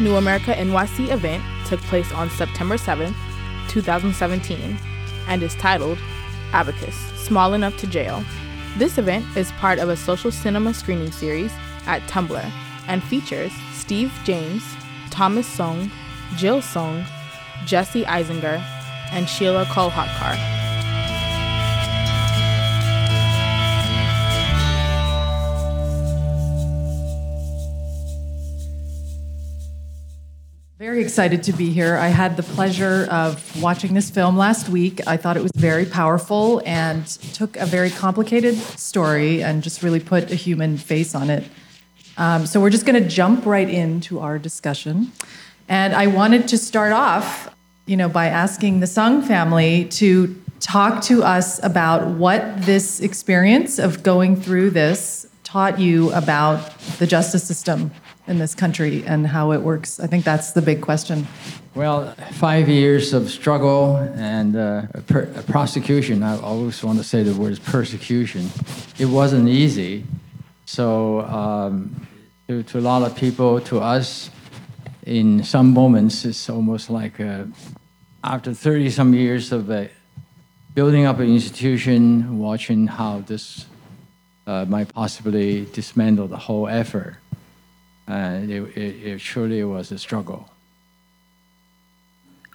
New America NYC event took place on September 7th, 2017, and is titled Abacus Small Enough to Jail. This event is part of a social cinema screening series at Tumblr and features Steve James, Thomas Sung, Jill Sung, Jesse Eisinger, and Sheelah Kolhatkar. Very excited to be here. I had the pleasure of watching this film last week. I thought it was very powerful and took a very complicated story and just really put a human face on it. Um, so we're just going to jump right into our discussion. And I wanted to start off, you know, by asking the Sung family to talk to us about what this experience of going through this taught you about the justice system in this country and how it works? I think that's the big question. Well, five years of struggle and uh, per- prosecution. I always want to say the word is persecution. It wasn't easy. So, um, to, to, a lot of people, to us, in some moments, it's almost like uh, after 30 some years of uh, building up an institution, watching how this uh, might possibly dismantle the whole effort and it, it, it surely was a struggle.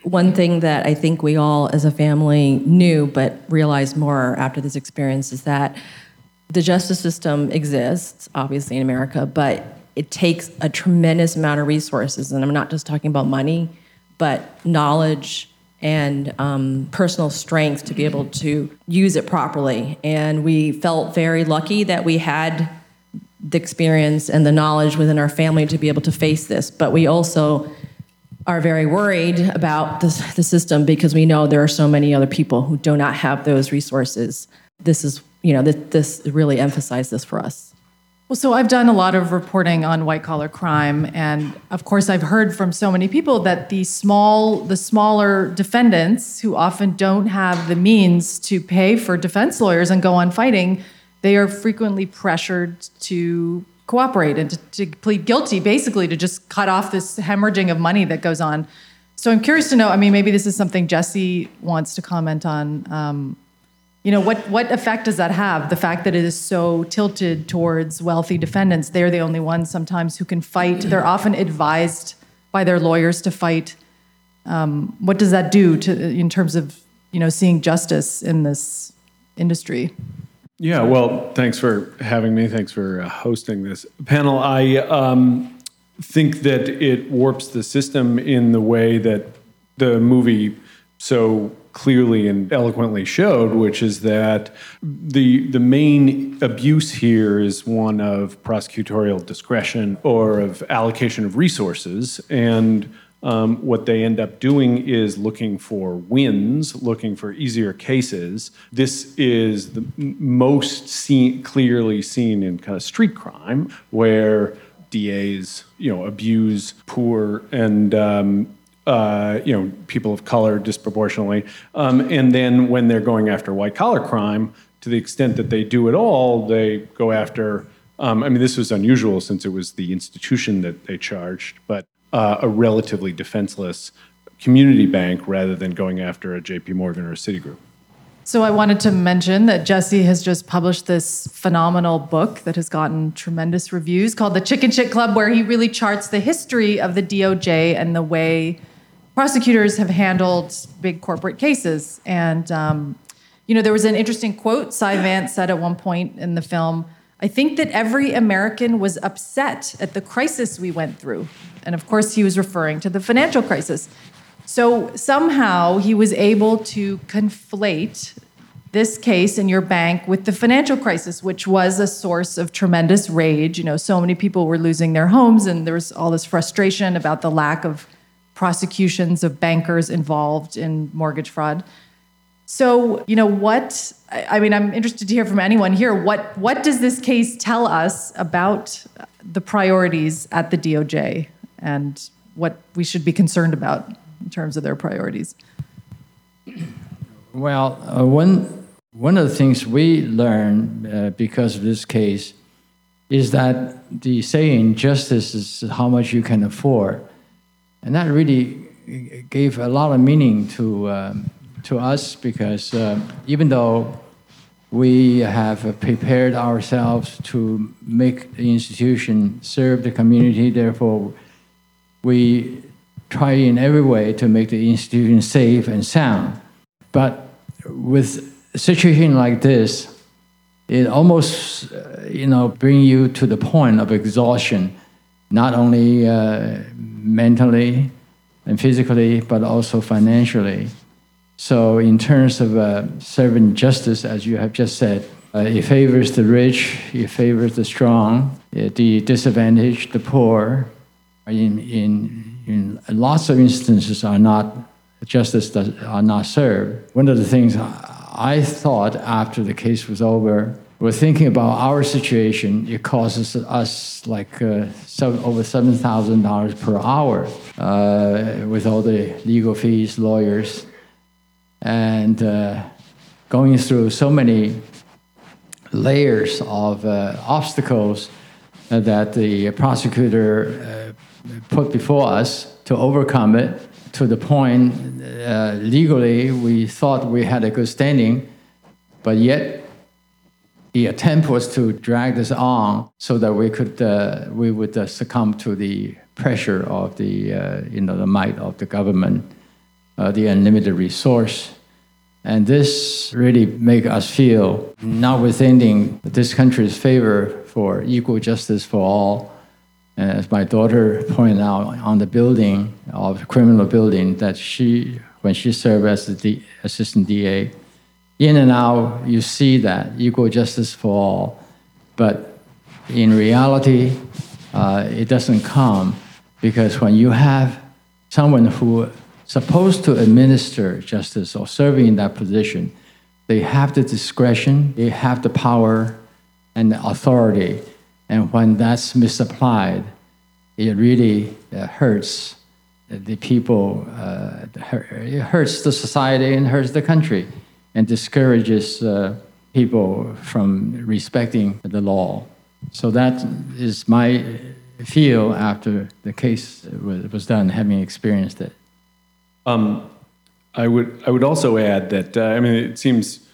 One thing that I think we all as a family knew but realized more after this experience is that the justice system exists, obviously, in America, but it takes a tremendous amount of resources. And I'm not just talking about money, but knowledge and um, personal strength to be able to use it properly. And we felt very lucky that we had the experience and the knowledge within our family to be able to face this. But we also are very worried about the system because we know there are so many other people who do not have those resources. This is, you know, this, this really emphasized this for us. Well, so I've done a lot of reporting on white collar crime, and of course, I've heard from so many people that the small, the smaller defendants who often don't have the means to pay for defense lawyers and go on fighting they are frequently pressured to cooperate and to, to, plead guilty, basically to just cut off this hemorrhaging of money that goes on. So I'm curious to know. I mean, maybe this is something Jesse wants to comment on. Um, you know, what what effect does that have? The fact that it is so tilted towards wealthy defendants. They're the only ones sometimes who can fight. They're often advised by their lawyers to fight. Um, what does that do to in terms of you know seeing justice in this industry? Yeah, well, thanks for having me. Thanks for uh, hosting this panel. I um, think that it warps the system in the way that the movie so clearly and eloquently showed, which is that the the main abuse here is one of prosecutorial discretion or of allocation of resources and um, what they end up doing is looking for wins, looking for easier cases. This is the most seen, clearly seen in kind of street crime, where DAs, you know, abuse poor and um, uh, you know people of color disproportionately, um, and then when they're going after white collar crime, to the extent that they do it all, they go after. Um, I mean, this was unusual since it was the institution that they charged, but uh, a relatively defenseless community bank rather than going after a JP Morgan or a Citigroup. So I wanted to mention that Jesse has just published this phenomenal book that has gotten tremendous reviews called The Chicken Shit Club, where he really charts the history of the DOJ and the way prosecutors have handled big corporate cases. And um, you know, there was an interesting quote Cy Vance said at one point in the film. I think that every American was upset at the crisis we went through. And of course, he was referring to the financial crisis. So somehow he was able to conflate this case in your bank with the financial crisis, which was a source of tremendous rage. You know, so many people were losing their homes, and there was all this frustration about the lack of prosecutions of bankers involved in mortgage fraud. So, you know, what I mean, I'm interested to hear from anyone here. What what does this case tell us about the priorities at the DOJ? and what we should be concerned about in terms of their priorities? Well, uh, one, one of the things we learned uh, because of this case is that the saying, justice is how much you can afford. And that really gave a lot of meaning to, um, to us because uh, even though we have prepared ourselves to make the institution serve the community, therefore, we try in every way to make the institution safe and sound. But with a situation like this, it almost, uh, you know, bring you to the point of exhaustion, not only uh, mentally and physically, but also financially. So, in terms of uh, serving justice, as you have just said, uh, it favors the rich, it favors the strong, uh, the disadvantaged, the poor. In, in, in lots of instances, are not justice does, are not served. One of the things I thought after the case was over, we're thinking about our situation. It costs us like uh, seven, over seven thousand dollars per hour uh, with all the legal fees, lawyers, and uh, going through so many layers of uh, obstacles that the prosecutor uh, put before us to overcome it to the point uh, legally we thought we had a good standing, but yet the attempt was to drag this on so that we could uh, we would uh, succumb to the pressure of the uh, you know the might of the government, uh, the unlimited resource. And this really make us feel, notwithstanding this country's favor for equal justice for all, as my daughter pointed out on the building of criminal building, that she, when she served as the assistant DA, in and out, you see that equal justice for all. But in reality, uh, it doesn't come because when you have someone who supposed to administer justice or serving in that position, they have the discretion, they have the power and the authority and when that's misapplied, it really uh, hurts the people, uh, it hurts the society and hurts the country and discourages uh, people from respecting the law. So that is my feel after the case was done, having experienced it. Um, I would I would also add that uh, I mean it seems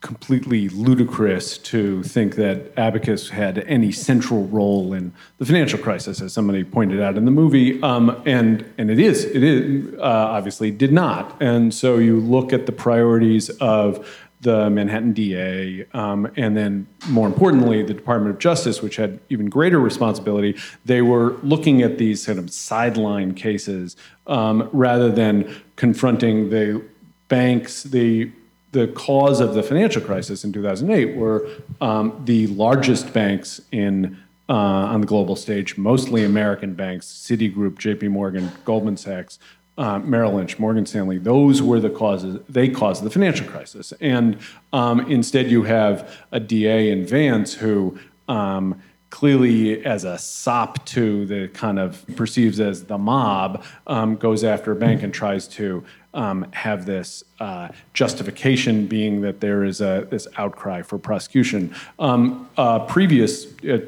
completely ludicrous to think that Abacus had any central role in the financial crisis, as somebody pointed out in the movie, um, and and it is it is uh, obviously did not. And so you look at the priorities of the Manhattan DA, um, and then more importantly, the Department of Justice, which had even greater responsibility. They were looking at these kind of sideline cases um, rather than confronting the banks, the the cause of the financial crisis in 2008 were um, the largest banks in uh, on the global stage, mostly American banks, Citigroup, J.P. Morgan, Goldman Sachs, uh, Merrill Lynch, Morgan Stanley. Those were the causes. They caused the financial crisis, and um, instead you have a DA in Vance who. Um, clearly as a sop to the kind of perceives as the mob um, goes after a bank and tries to um, have this uh, justification being that there is a this outcry for prosecution. Um, uh, previous, uh,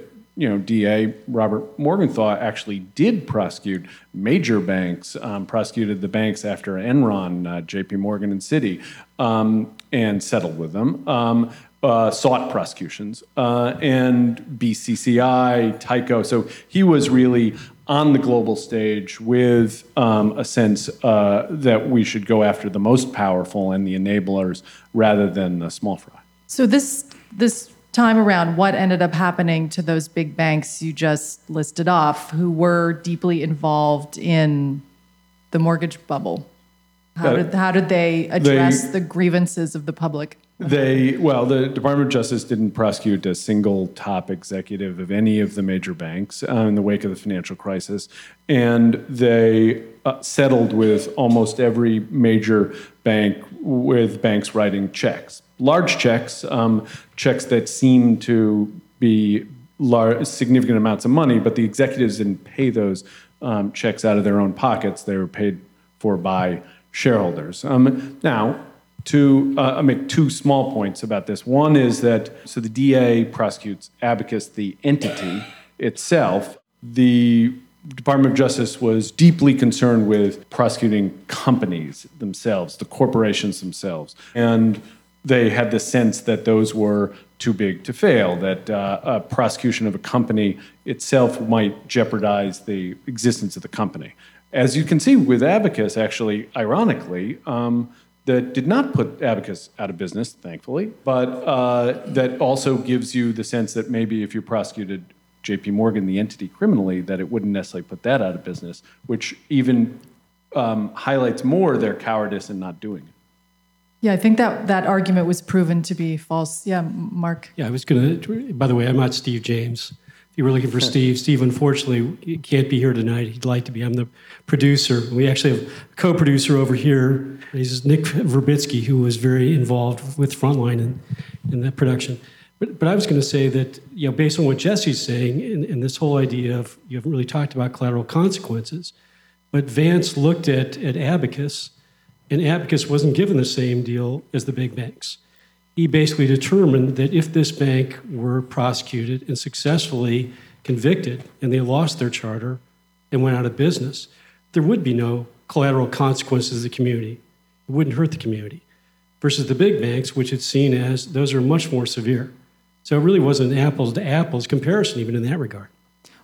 you know, DA Robert Morgenthau actually did prosecute major banks, um, prosecuted the banks after Enron, uh, J.P. Morgan, and Citi, um, and settled with them. Um, uh, sought prosecutions uh, and BCCI, Tyco. So he was really on the global stage with um, a sense uh, that we should go after the most powerful and the enablers rather than the small fry. So this this time around, what ended up happening to those big banks you just listed off, who were deeply involved in the mortgage bubble? How did how did they address they, the grievances of the public? They well, the Department of Justice didn't prosecute a single top executive of any of the major banks uh, in the wake of the financial crisis, and they uh, settled with almost every major bank with banks writing checks, large checks, um, checks that seem to be large, significant amounts of money, but the executives didn't pay those um, checks out of their own pockets; they were paid for by shareholders. Um, now, to uh, make two small points about this. One is that so the DA prosecutes Abacus, the entity itself. The Department of Justice was deeply concerned with prosecuting companies themselves, the corporations themselves, and they had the sense that those were too big to fail, that uh, a prosecution of a company itself might jeopardize the existence of the company. As you can see with Abacus, actually, ironically, um, that did not put Abacus out of business, thankfully, but uh, that also gives you the sense that maybe if you prosecuted JP Morgan, the entity, criminally, that it wouldn't necessarily put that out of business, which even um, highlights more their cowardice in not doing it. Yeah, I think that that argument was proven to be false. Yeah, Mark. Yeah, I was going to. By the way, I'm not Steve James. If you were looking for Steve, Steve unfortunately can't be here tonight. He'd like to be. I'm the producer. We actually have a co-producer over here. He's Nick Verbitsky, who was very involved with Frontline in, in that production. But, but I was going to say that, you know, based on what Jesse's saying, and, and this whole idea of you haven't really talked about collateral consequences, but Vance looked at, at Abacus and Abacus wasn't given the same deal as the big banks. He basically determined that if this bank were prosecuted and successfully convicted and they lost their charter and went out of business, there would be no collateral consequences to the community. It wouldn't hurt the community. Versus the big banks, which it's seen as those are much more severe. So it really wasn't apples to apples comparison, even in that regard.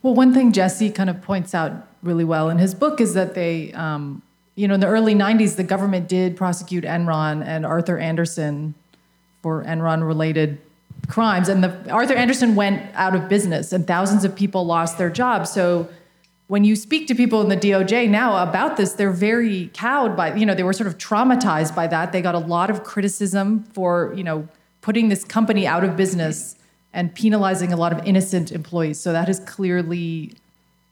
Well, one thing Jesse kind of points out really well in his book is that they um, you know, in the early 90s, the government did prosecute Enron and Arthur Andersen for Enron related crimes. And the, Arthur Andersen went out of business and thousands of people lost their jobs. So when you speak to people in the DOJ now about this, they're very cowed by, you know, they were sort of traumatized by that. They got a lot of criticism for, you know, putting this company out of business and penalizing a lot of innocent employees. So that has clearly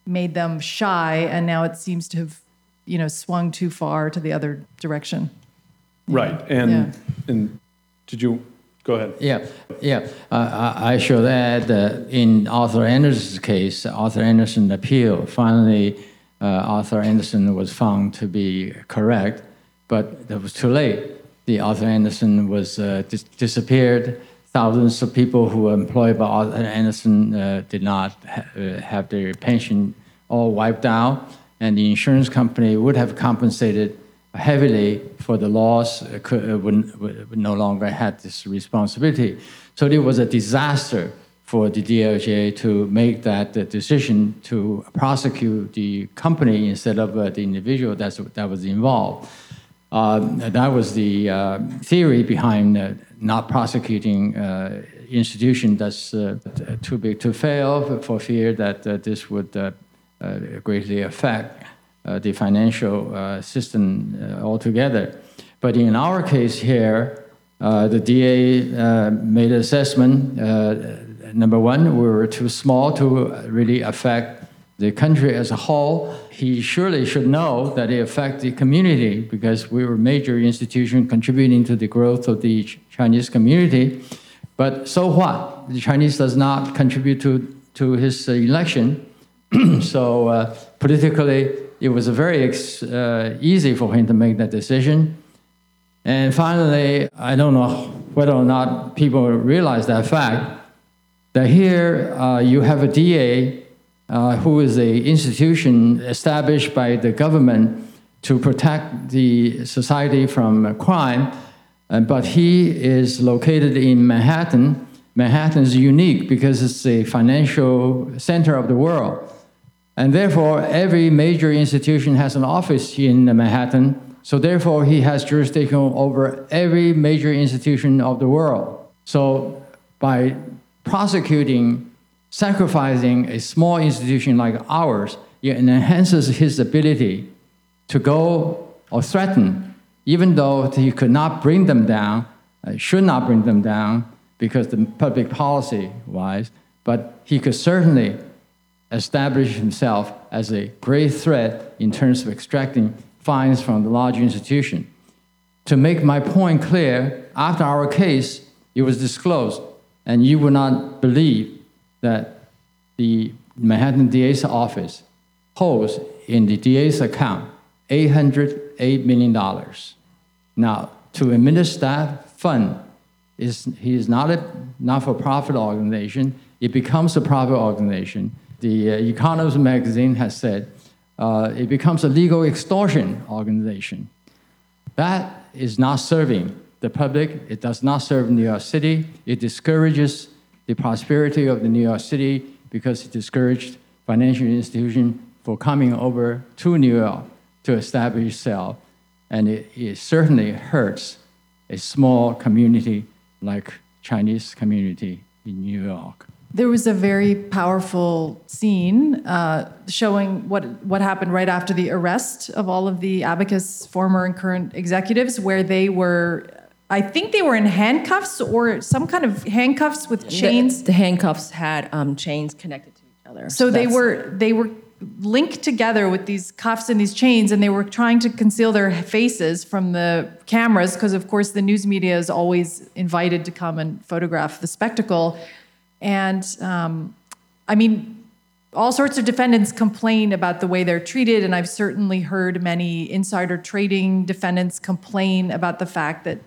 made them shy. And now it seems to have you know, swung too far to the other direction. Right. And Yeah. and did you go ahead? Yeah, yeah. Uh, I I should add that in Arthur Andersen's case, Arthur Andersen appeal. Finally, uh, Arthur Andersen was found to be correct, but it was too late. The Arthur Andersen was uh, dis- disappeared. Thousands of people who were employed by Arthur Andersen uh, did not ha- uh, have their pension all wiped out and the insurance company would have compensated heavily for the loss, uh, could, uh, would, would no longer had this responsibility. So it was a disaster for the DOJ to make that uh, decision to prosecute the company instead of uh, the individual that's, that was involved. Uh, that was the uh, theory behind not prosecuting institution that's too big to fail for fear that this would Uh, greatly affect uh, the financial uh, system uh, altogether. But in our case here, uh, the DA made an assessment. number one, we were too small to really affect the country as a whole. He surely should know that it affects the community because we were a major institution contributing to the growth of the Chinese community. But so what? The Chinese does not contribute to, to his election. so uh, politically, it was very uh, easy for him to make that decision. And finally, I don't know whether or not people realize that fact that here uh, you have a DA uh, who is an institution established by the government to protect the society from crime, uh, but he is located in Manhattan. Manhattan is unique because it's the financial center of the world. And therefore, every major institution has an office in Manhattan. So therefore, he has jurisdiction over every major institution of the world. So by prosecuting, sacrificing a small institution like ours, it enhances his ability to go or threaten, even though he could not bring them down, uh, should not bring them down because the public policy wise, but he could certainly established himself as a great threat in terms of extracting fines from the larger institution. To make my point clear, after our case, it was disclosed, and you would not believe that the Manhattan DA's office holds in the DA's account $808 million. Now, to administer that fund. Is he is not a not-for-profit organization. It becomes a private organization. The uh, Economist magazine has said uh, it becomes a legal extortion organization. That is not serving the public. It does not serve New York City. It discourages the prosperity of the New York City because it discouraged financial institutions for coming over to New York to establish itself. And it, it certainly hurts a small community like Chinese community in New York. There was a very powerful scene uh, showing what what happened right after the arrest of all of the Abacus former and current executives, where they were, I think they were in handcuffs or some kind of handcuffs with chains. The, the handcuffs had um, chains connected to each other. So they were they were linked together with these cuffs and these chains, and they were trying to conceal their faces from the cameras because, of course, the news media is always invited to come and photograph the spectacle. And um, I mean, all sorts of defendants complain about the way they're treated, and I've certainly heard many insider trading defendants complain about the fact that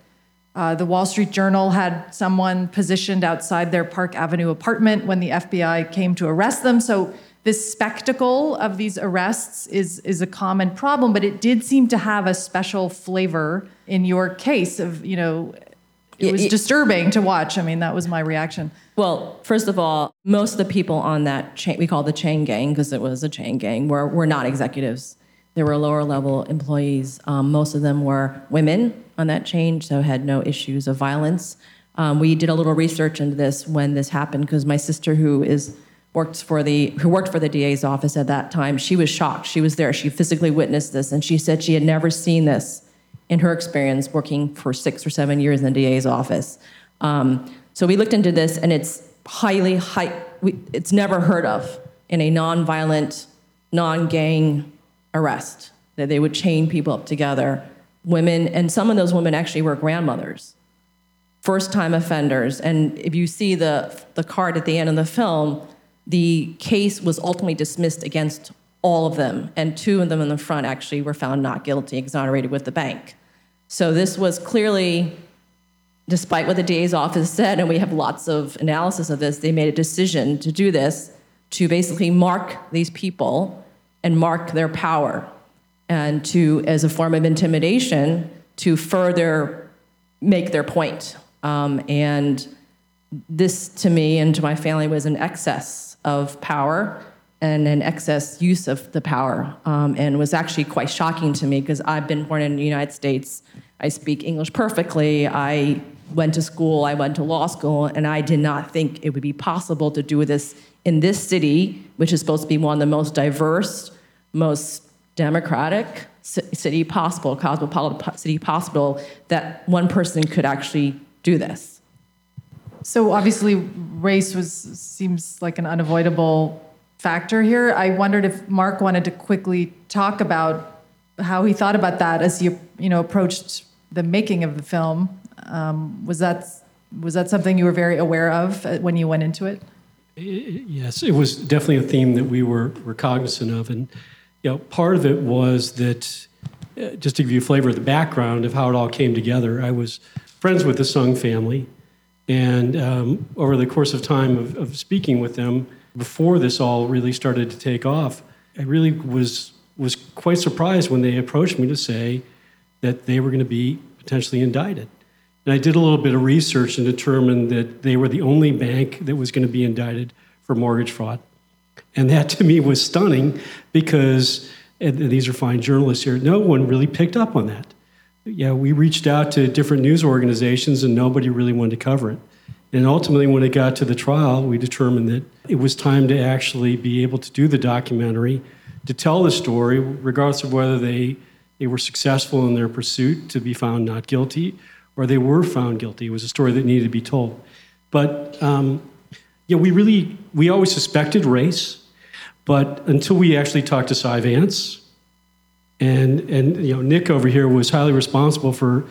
uh, the Wall Street Journal had someone positioned outside their Park Avenue apartment when the FBI came to arrest them. So this spectacle of these arrests is is a common problem, but it did seem to have a special flavor in your case of you know. It was disturbing to watch. I mean, that was my reaction. Well, first of all, most of the people on that chain, we call the chain gang because it was a chain gang, were, were not executives. They were lower level employees. Um, most of them were women on that chain, so had no issues of violence. Um, we did a little research into this when this happened because my sister, who is worked for the who worked for the DA's office at that time, she was shocked. She was there. She physically witnessed this, and she said she had never seen this in her experience working for six or seven years in the DA's office. Um, so we looked into this, and it's highly, high, we, it's never heard of in a nonviolent, non-gang arrest that they would chain people up together, women, and some of those women actually were grandmothers, first-time offenders. And if you see the the card at the end of the film, the case was ultimately dismissed against all of them, and two of them in the front actually were found not guilty, exonerated with the bank. So this was clearly, despite what the DA's office said, and we have lots of analysis of this, they made a decision to do this to basically mark these people and mark their power, and to, as a form of intimidation, to further make their point. Um, and this, to me and to my family, was an excess of power and an excess use of the power, um, and was actually quite shocking to me because I've been born in the United States. I speak English perfectly. I went to school, I went to law school, and I did not think it would be possible to do this in this city, which is supposed to be one of the most diverse, most democratic ci- city possible, cosmopolitan po- city possible, that one person could actually do this. So obviously, race was seems like an unavoidable factor here. I wondered if Mark wanted to quickly talk about how he thought about that as you you know approached the making of the film. Um, was that was that something you were very aware of uh, when you went into it? Yes, it was definitely a theme that we were, were cognizant of. And you know, part of it was that, uh, just to give you a flavor of the background of how it all came together, I was friends with the Sung family. And um, over the course of time of, of speaking with them, before this all really started to take off, I really was, was quite surprised when they approached me to say that they were going to be potentially indicted. And I did a little bit of research and determined that they were the only bank that was going to be indicted for mortgage fraud. And that to me was stunning because, these are fine journalists here, no one really picked up on that. Yeah, we reached out to different news organizations and nobody really wanted to cover it. And ultimately, when it got to the trial, we determined that it was time to actually be able to do the documentary, to tell the story, regardless of whether they, they were successful in their pursuit to be found not guilty or they were found guilty. It was a story that needed to be told. But um, yeah, we really, we always suspected race, but until we actually talked to Cy Vance, and, and you know, Nick over here was highly responsible for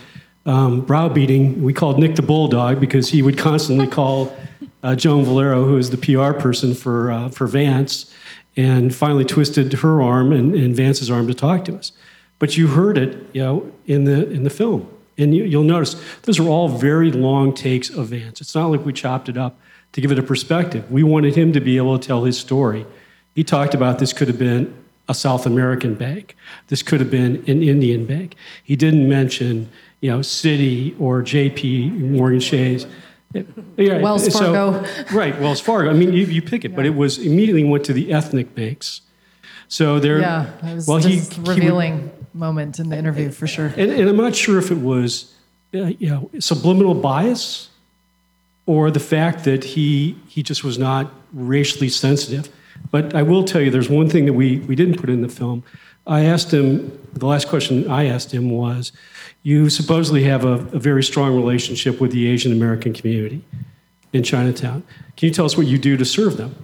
um, browbeating. We called Nick the Bulldog because he would constantly call uh, Joan Vollero, who is the PR person for, uh, for Vance, and finally twisted her arm and, and Vance's arm to talk to us. But you heard it, you know, in the, in the film. And you, you'll notice those are all very long takes of Vance. It's not like we chopped it up to give it a perspective. We wanted him to be able to tell his story. He talked about this could have been a South American bank. This could have been an Indian bank. He didn't mention, you know, Citi or J.P. Morgan Chase. Yeah, Wells Fargo. So, right, Wells Fargo. I mean, you, you pick it, yeah. but it was immediately went to the ethnic banks. So there, yeah, it was well, he, revealing he would, moment in the interview for sure. And, and, I'm not sure if it was, uh, you know, subliminal bias, or the fact that he he just was not racially sensitive. But I will tell you, there's one thing that we we didn't put in the film. I asked him. The last question I asked him was, "You supposedly have a, a very strong relationship with the Asian American community in Chinatown. Can you tell us what you do to serve them?"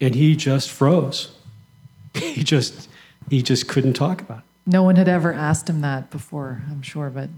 And he just froze he just he just couldn't talk about it. No one had ever asked him that before, I'm sure, but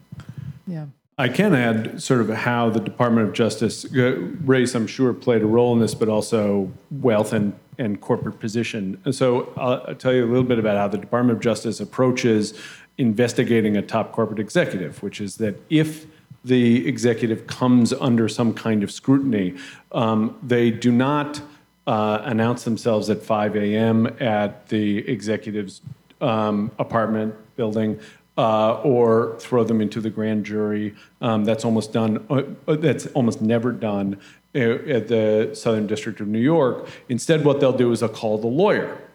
yeah. I can add sort of how the Department of Justice, uh, race, I'm sure, played a role in this, but also wealth and, and corporate position. So I'll, I'll tell you a little bit about how the Department of Justice approaches investigating a top corporate executive, which is that if the executive comes under some kind of scrutiny, um, they do not uh, announce themselves at 5 a.m. at the executive's um, apartment building. Uh, or throw them into the grand jury. Um, that's almost done. Uh, uh that's almost never done uh, at the Southern District of New York. Instead, what they'll do is they'll call the lawyer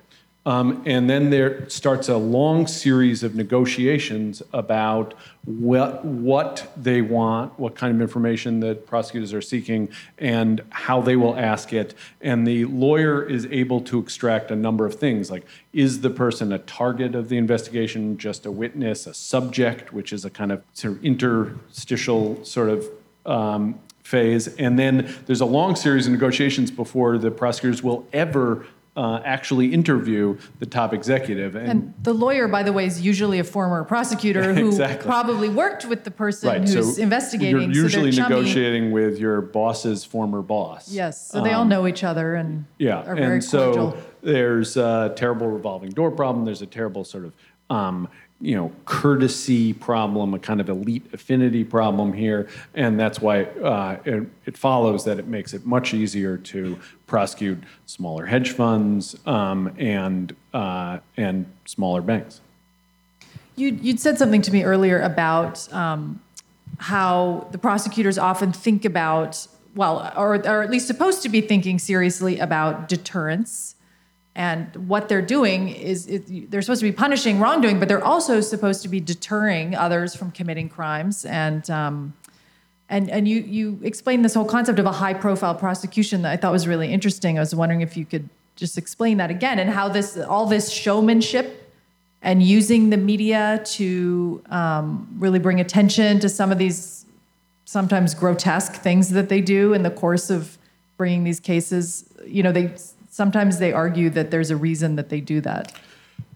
um, and then there starts a long series of negotiations about what, what they want, what kind of information that prosecutors are seeking, and how they will ask it. And the lawyer is able to extract a number of things like is the person a target of the investigation, just a witness, a subject, which is a kind of sort of interstitial sort of um, phase. And then there's a long series of negotiations before the prosecutors will ever uh, actually interview the top executive. And, and, the lawyer, by the way, is usually a former prosecutor who exactly. probably worked with the person right. who's so investigating. You're usually so negotiating with your boss's former boss. Yes, so they um, all know each other and yeah, are very and so cordial. there's a terrible revolving door problem. There's a terrible sort of um, you know courtesy problem, a kind of elite affinity problem here, and that's why uh, it, it, follows that it makes it much easier to prosecute smaller hedge funds um, and uh, and smaller banks. You you'd said something to me earlier about um, how the prosecutors often think about well, or, or at least supposed to be thinking seriously about deterrence and what they're doing is, they're supposed to be punishing wrongdoing, but they're also supposed to be deterring others from committing crimes. And um, and and you you explained this whole concept of a high profile prosecution that I thought was really interesting. I was wondering if you could just explain that again and how this all this showmanship and using the media to um, really bring attention to some of these sometimes grotesque things that they do in the course of bringing these cases. You know, they sometimes they argue that there's a reason that they do that.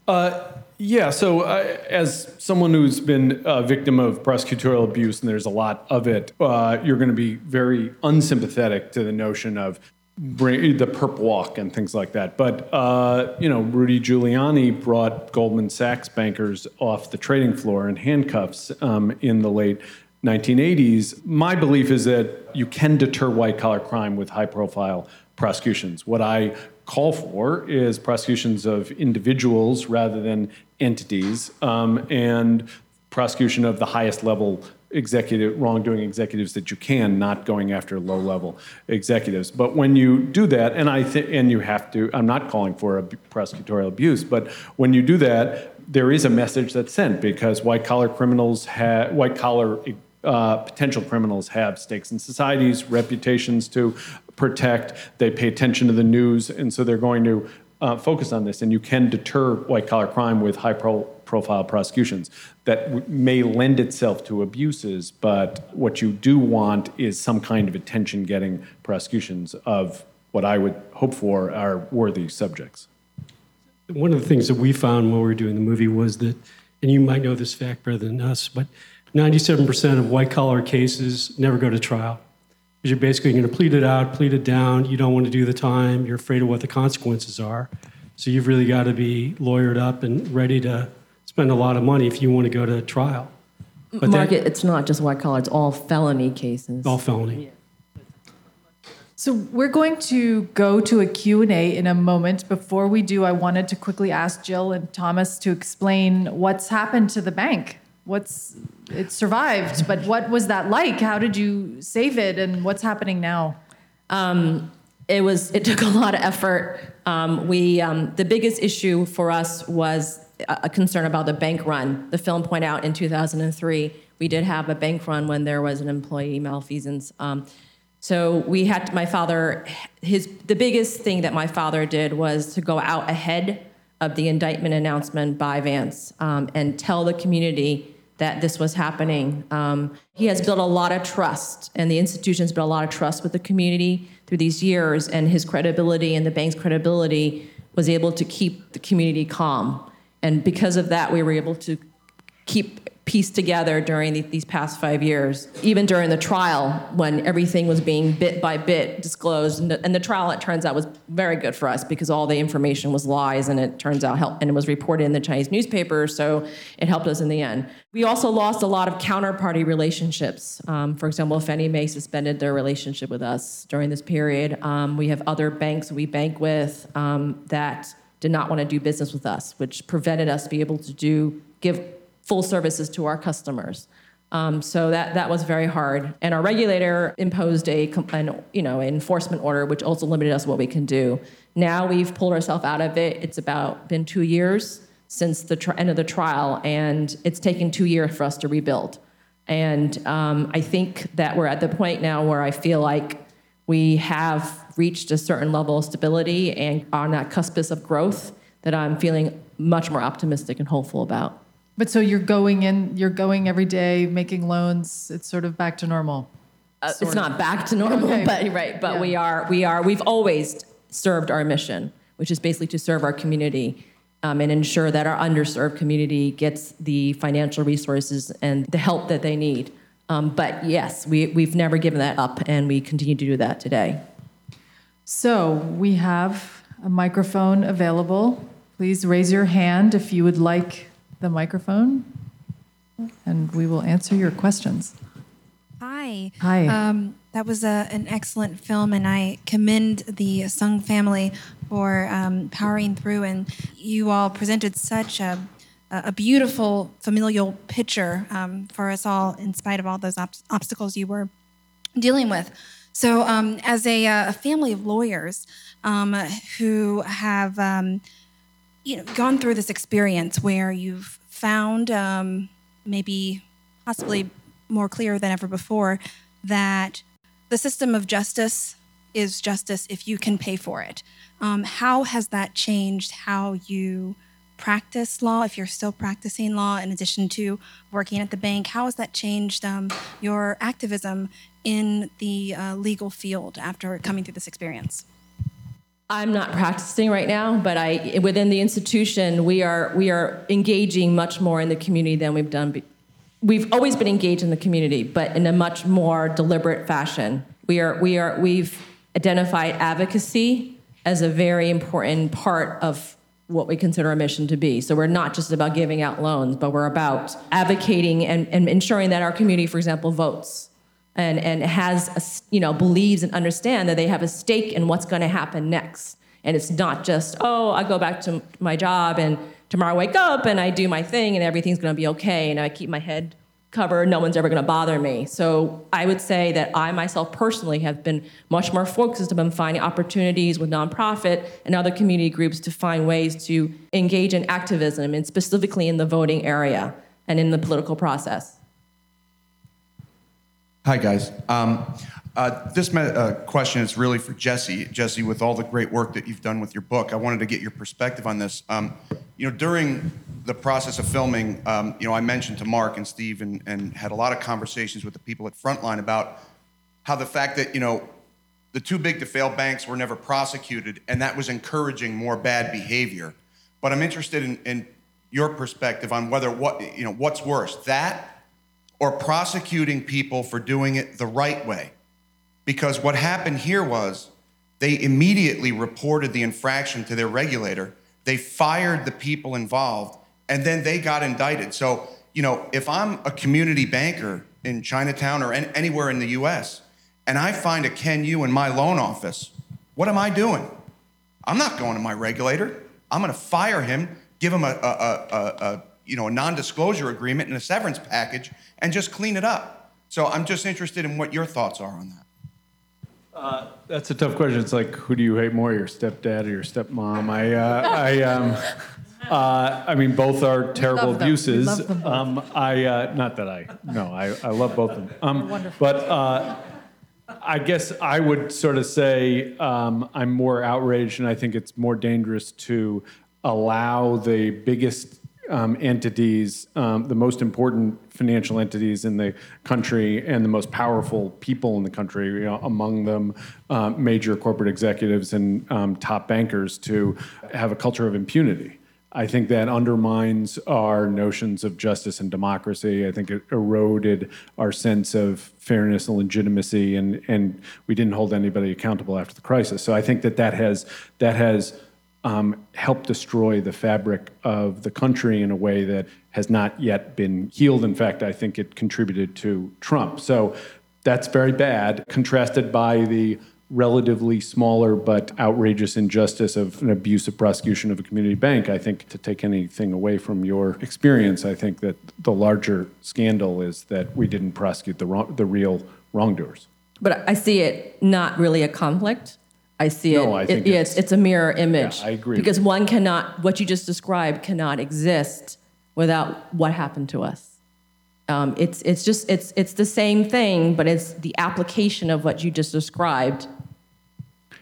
Uh, yeah, so uh, as someone who's been a victim of prosecutorial abuse, and there's a lot of it, uh, you're going to be very unsympathetic to the notion of bring, the perp walk and things like that. But uh, you know, Rudy Giuliani brought Goldman Sachs bankers off the trading floor in handcuffs um, in the late 1980s. My belief is that you can deter white collar crime with high profile prosecutions. What I call for is prosecutions of individuals rather than entities, um, and prosecution of the highest level executive wrongdoing executives that you can, not going after low level executives. But when you do that, and I think, and you have to, I'm not calling for a prosecutorial abuse, but when you do that, there is a message that's sent because white collar criminals have white collar uh, potential criminals have stakes in societies, reputations to protect. They pay attention to the news, and so they're going to uh, focus on this. And you can deter white collar crime with high pro- profile prosecutions. That w- may lend itself to abuses, but what you do want is some kind of attention getting prosecutions of what I would hope for are worthy subjects. One of the things that we found while we were doing the movie was that, and you might know this fact better than us, but 97% of white collar cases never go to trial. Because you're basically going to plead it out, plead it down. You don't want to do the time. You're afraid of what the consequences are. So you've really got to be lawyered up and ready to spend a lot of money if you want to go to trial. But Mark, that, it's not just white collar, it's all felony cases. all felony. So we're going to go to a Q&A in a moment. Before we do, I wanted to quickly ask Jill and Thomas to explain what's happened to the bank. What's it survived, but what was that like? How did you save it and what's happening now? it was it took a lot of effort. Um, we um, the biggest issue for us was a, concern about the bank run. The film point out in 2003 we did have a bank run when there was an employee malfeasance. Um, so we had my father. His the biggest thing that my father did was to go out ahead of the indictment announcement by Vance um, and tell the community that this was happening. Um, he has built a lot of trust, and the institution's built a lot of trust with the community through these years, and his credibility and the bank's credibility was able to keep the community calm. And because of that, we were able to keep piece together during the, these past five years, even during the trial when everything was being bit by bit disclosed. And the, and the trial, it turns out, was very good for us because all the information was lies, and it turns out help, and it was reported in the Chinese newspaper, so it helped us in the end. We also lost a lot of counterparty relationships. Um, for example, Fannie Mae suspended their relationship with us during this period. Um, we have other banks we bank with um, that did not want to do business with us, which prevented us to be able to do give full services to our customers. Um, so that that was very hard, and our regulator imposed a an, you know enforcement order, which also limited us what we can do. Now we've pulled ourselves out of it. It's about been two years since the tri- end of the trial, and it's taken two years for us to rebuild. And um, I think that we're at the point now where I feel like we have reached a certain level of stability and on that cuspis of growth that I'm feeling much more optimistic and hopeful about. But so you're going in, you're going every day, making loans. It's sort of back to normal. Uh, it's of. not back to normal, Okay. but right. But Yeah. we are we are we've always served our mission, which is basically to serve our community um, and ensure that our underserved community gets the financial resources and the help that they need. Um, but yes, we we've never given that up, and we continue to do that today. So we have a microphone available. Please raise your hand if you would like the microphone, and we will answer your questions. Hi. Hi. Um, that was a, an excellent film, and I commend the Sung family for um, powering through. And you all presented such a, a beautiful familial picture um, for us all, in spite of all those ob- obstacles you were dealing with. So, um, as a, uh, a family of lawyers um, who have um, you know gone through this experience where you've found um, maybe possibly more clear than ever before that the system of justice is justice if you can pay for it. Um, how has that changed how you practice law, if you're still practicing law, in addition to working at the bank? How has that changed um, your activism in the uh, legal field after coming through this experience? I'm not practicing right now, but I within the institution we are we are engaging much more in the community than we've done. We've always been engaged in the community, but in a much more deliberate fashion. We are we are we've identified advocacy as a very important part of what we consider our mission to be. So we're not just about giving out loans, but we're about advocating and, and ensuring that our community, for example, votes and, and has, a you know, believes and understand that they have a stake in what's going to happen next. And it's not just, oh, I go back to my job and tomorrow I wake up and I do my thing and everything's going to be okay and I keep my head covered. No one's ever going to bother me. So I would say that I myself personally have been much more focused on finding opportunities with nonprofit and other community groups to find ways to engage in activism and specifically in the voting area and in the political process. Hi, guys. Um, uh, this me- uh, question is really for Jesse. Jesse, with all the great work that you've done with your book, I wanted to get your perspective on this. Um, you know, during the process of filming, um, you know, I mentioned to Mark and Steve and, and had a lot of conversations with the people at Frontline about how the fact that, you know, the too big to fail banks were never prosecuted, and that was encouraging more bad behavior. But I'm interested in, in your perspective on whether what, you know, what's worse, that or prosecuting people for doing it the right way. Because what happened here was they immediately reported the infraction to their regulator, they fired the people involved, and then they got indicted. So you know, if I'm a community banker in Chinatown or an- anywhere in the US and I find a Ken Yu in my loan office, what am I doing? I'm not going to my regulator. I'm going to fire him, give him a, a, a, a you know a non-disclosure agreement and a severance package, and just clean it up. So I'm just interested in what your thoughts are on that. That's a tough question. It's like, who do you hate more, your stepdad or your stepmom? I, uh, I, um, uh, I mean, both are terrible love them. Abuses. love them. Um, I, uh, not that I, no, I, I love both of them. Um, but uh, I guess I would sort of say um, I'm more outraged, and I think it's more dangerous to allow the biggest um, entities, um, the most important financial entities in the country, and the most powerful people in the country, you know, among them um, major corporate executives and um, top bankers, to have a culture of impunity. I think that undermines our notions of justice and democracy. I think it eroded our sense of fairness and legitimacy, and, and we didn't hold anybody accountable after the crisis. So I think that that has that has um, helped destroy the fabric of the country in a way that has not yet been healed. In fact, I think it contributed to Trump. So that's very bad, contrasted by the relatively smaller but outrageous injustice of an abusive prosecution of a community bank. I think to take anything away from your experience, I think that the larger scandal is that we didn't prosecute the, wrong, the real wrongdoers. But I see it not really a conflict. I see it. No, I it- think yeah, it's- it's, a mirror image. I agree. Because one cannot, what you just described cannot exist without what happened to us. Um, it's it's just it's it's the same thing, but it's the application of what you just described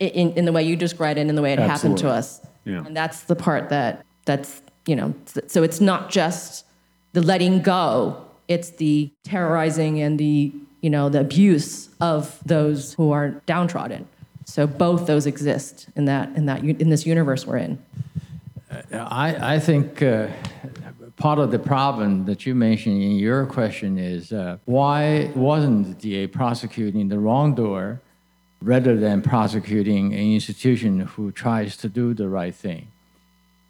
in, in the way you described it and in the way it happened to us. Yeah. And that's the part that that's you know so it's not just the letting go; it's the terrorizing and the you know the abuse of those who are downtrodden. So both those exist in that in that in this universe we're in. I, I think uh, part of the problem that you mentioned in your question is uh, why wasn't the DA prosecuting the wrongdoer rather than prosecuting an institution who tries to do the right thing?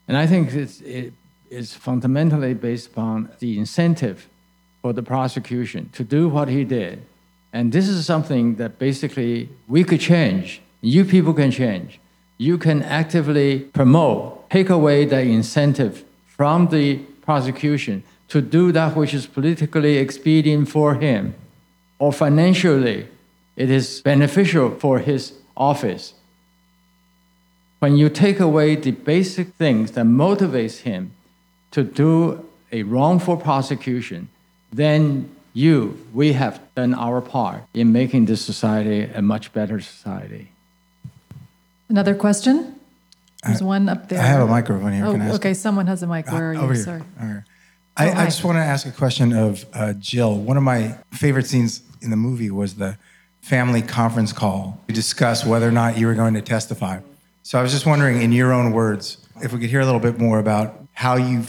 And I think it's, it is fundamentally based upon the incentive for the prosecution to do what he did. And this is something that basically we could change. You people can change. You can actively promote, take away the incentive from the prosecution to do that which is politically expedient for him or financially it is beneficial for his office when you take away the basic things that motivates him to do a wrongful prosecution, then you, we have done our part in making this society a much better society. Another question? There's one up there. I have a microphone here. Oh, Can I ask okay. Someone has a mic. Where are Uh, you? over here. Sorry. Over. I, Oh. I just want to ask a question of uh, Jill. One of my favorite scenes in the movie was the family conference call to discuss whether or not you were going to testify. So I was just wondering, in your own words, if we could hear a little bit more about how you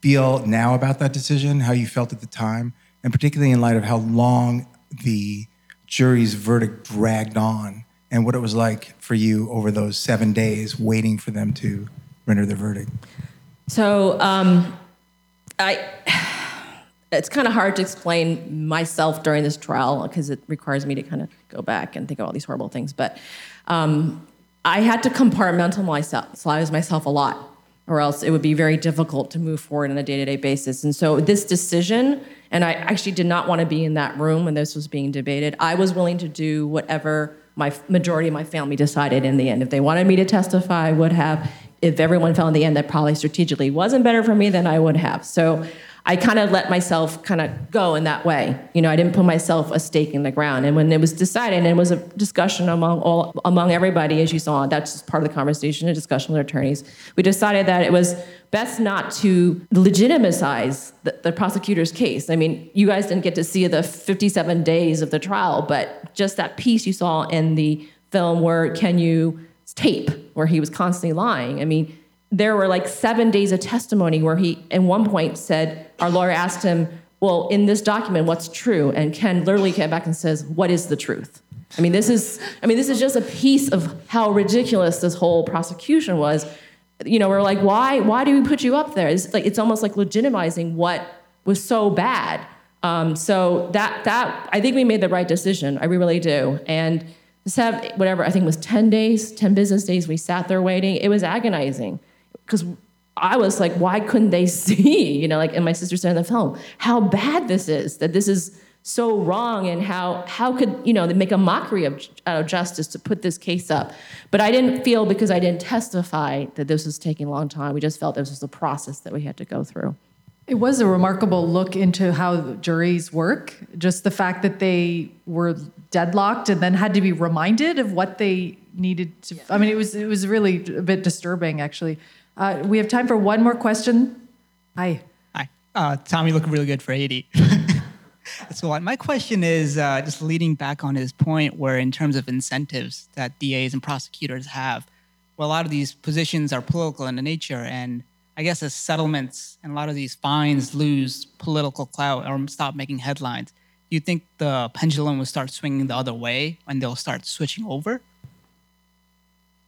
feel now about that decision, how you felt at the time, and particularly in light of how long the jury's verdict dragged on and what it was like for you over those seven days waiting for them to render their verdict. So um, I, it's kind of hard to explain myself during this trial because it requires me to kind of go back and think of all these horrible things. But um, I had to compartmentalize myself, a lot, or else it would be very difficult to move forward on a day-to-day basis. And so this decision, and I actually did not want to be in that room when this was being debated. I was willing to do whatever my majority of my family decided in the end. If they wanted me to testify, I would have. If everyone fell in the end that probably strategically wasn't better for me, then I would have. So I kind of let myself kind of go in that way. You know, I didn't put myself a stake in the ground. And when it was decided, and it was a discussion among all among everybody, as you saw, that's just part of the conversation, a discussion with attorneys. We decided that it was best not to legitimize the, the prosecutor's case. I mean, you guys didn't get to see the 57 days of the trial, but just that piece you saw in the film where can you tape where he was constantly lying. I mean, there were like seven days of testimony where he, at one point, said, our lawyer asked him, Well, in this document, what's true? And Ken literally came back and says, What is the truth? I mean, this is, I mean, this is just a piece of how ridiculous this whole prosecution was. You know, we're like, why, why do we put you up there? It's like, it's almost like legitimizing what was so bad. Um, so that that I think we made the right decision. I really do. And have whatever I think it was ten days, ten business days. We sat there waiting. It was agonizing because I was like, why couldn't they see? You know, like, and my sister said in the film, how bad this is. That this is so wrong, and how how could you know they make a mockery of, of justice to put this case up? But I didn't feel because I didn't testify that this was taking a long time. We just felt this was a process that we had to go through. It was a remarkable look into how juries work. Just the fact that they were deadlocked and then had to be reminded of what they needed to. I mean, it was it was really a bit disturbing, actually. Uh, we have time for one more question. Hi. Hi. Uh, Tom, you look really good for 80. That's a lot. my question is uh, just leading back on his point, where in terms of incentives that DAs and prosecutors have, well, a lot of these positions are political in nature, and I guess as settlements and a lot of these fines lose political clout or stop making headlines, do you think the pendulum will start swinging the other way and they'll start switching over?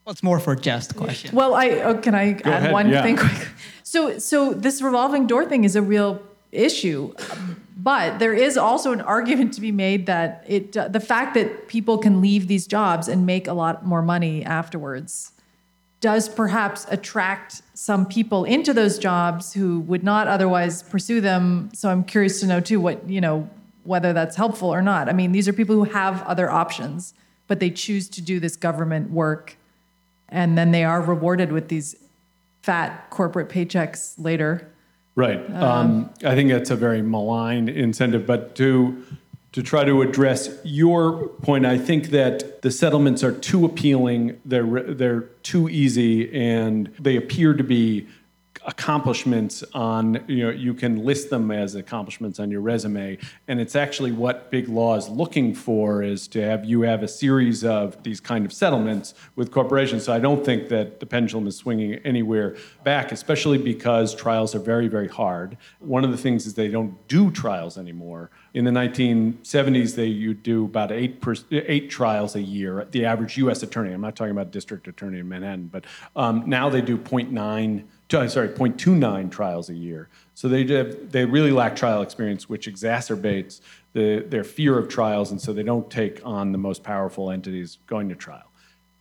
Well, it's more for just question. Well, I oh, can I Go add ahead, one yeah. thing quick? So, so this revolving door thing is a real issue, but there is also an argument to be made that it the fact that people can leave these jobs and make a lot more money afterwards does perhaps attract some people into those jobs who would not otherwise pursue them. So I'm curious to know too what, you know, whether that's helpful or not. I mean, these are people who have other options, but they choose to do this government work and then they are rewarded with these fat corporate paychecks later. Right. Um, I think that's a very malign incentive. But to to try to address your point, I think that the settlements are too appealing. They're they're too easy, and they appear to be accomplishments on you know you can list them as accomplishments on your resume. And it's actually what big law is looking for is to have you have a series of these kind of settlements with corporations. So i don't think that the pendulum is swinging anywhere back especially because trials are very very hard. One of the things is they don't do trials anymore. In the 1970s they you do about eight per, eight trials a year. The average us attorney i'm not talking about district attorney in manhattan but um, now they do 0.9 to- sorry, 0.29 trials a year. So they have, they really lack trial experience, which exacerbates the, their fear of trials, and so they don't take on the most powerful entities going to trial.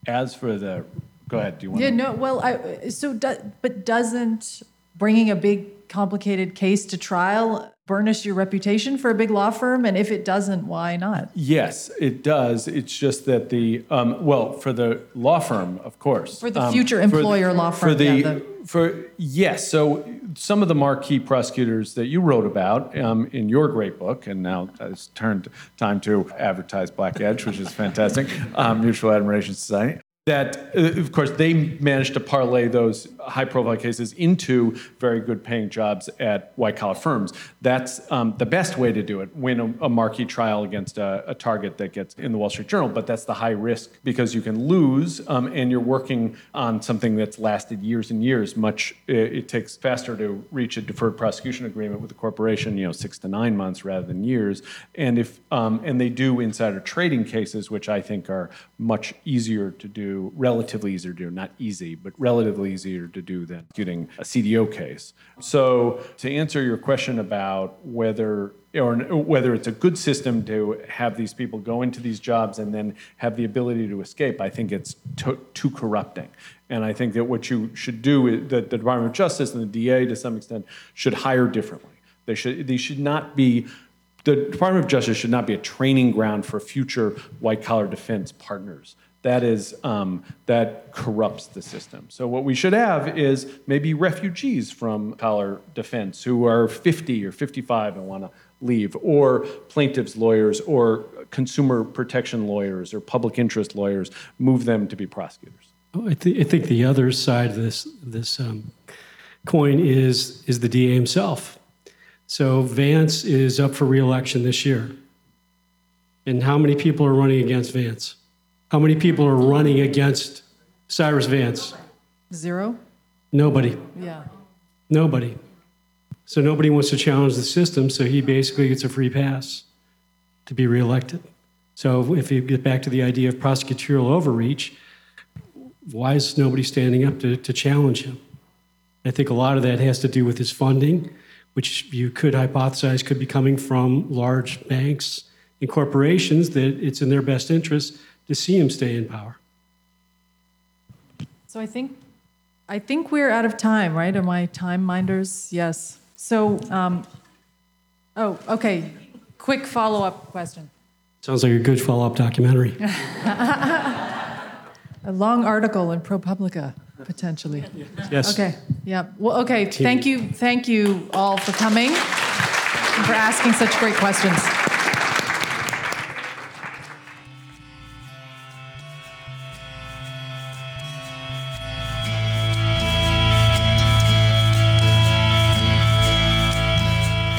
As for the, go ahead. Do you want? To Yeah, to? no, well, I, so, do, but doesn't bringing a big complicated case to trial burnish your reputation for a big law firm? And if it doesn't, why not? Yes, it does. It's just that the um, well, for the law firm, of course, For the Um, future for the- employer law For firm, the yeah, the- for yes, so some of the marquee prosecutors that you wrote about um, in your great book, and now it's turned time to advertise Black Edge, which is fantastic, um, Mutual Admiration Society. That, uh, of course, they managed to parlay those high profile cases into very good paying jobs at white collar firms. That's um, the best way to do it win a, a marquee trial against a, a target that gets in the Wall Street Journal. But that's the high risk because you can lose um, and you're working on something that's lasted years and years. Much it, it takes faster to reach a deferred prosecution agreement with a corporation, you know, six to nine months rather than years. And if um, and they do insider trading cases, which I think are much easier to do, relatively easier to do, not easy, but relatively easier to do than getting a CDO case. So to answer your question about whether or whether it's a good system to have these people go into these jobs and then have the ability to escape, I think it's to, too corrupting. And I think that what you should do, is, that the Department of Justice and the DA to some extent should hire differently. They should, they should not be the Department of Justice should not be a training ground for future white collar defense partners. That is um, that corrupts the system. So what we should have is maybe refugees from collar defense who are 50 or 55 and want to leave, or plaintiffs' lawyers, or consumer protection lawyers, or public interest lawyers. Move them to be prosecutors. Oh, I, th- I think the other side of this this um, coin is is the DA himself. So Vance is up for reelection this year. And how many people are running against Vance? How many people are running against Cyrus Vance? Zero? Nobody. Yeah. Nobody. So nobody wants to challenge the system, so he basically gets a free pass to be reelected. So if you get back to the idea of prosecutorial overreach, why is nobody standing up to, to challenge him? I think a lot of that has to do with his funding, which you could hypothesize could be coming from large banks and corporations that it's in their best interest to see him stay in power. So I think, I think we're out of time, right? Am I time minders? Yes. So, um, oh, okay. Quick follow-up question. Sounds like a good follow-up documentary. A long article in ProPublica, potentially. Yes. Okay, yeah. Well, okay, thank you, thank you all for coming and for asking such great questions.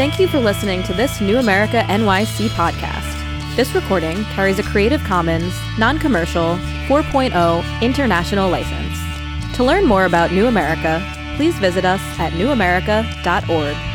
Thank you for listening to this New America NYC podcast. This recording carries a Creative Commons, non commercial, 4.0 international license. To learn more about New America, please visit us at newamerica.org.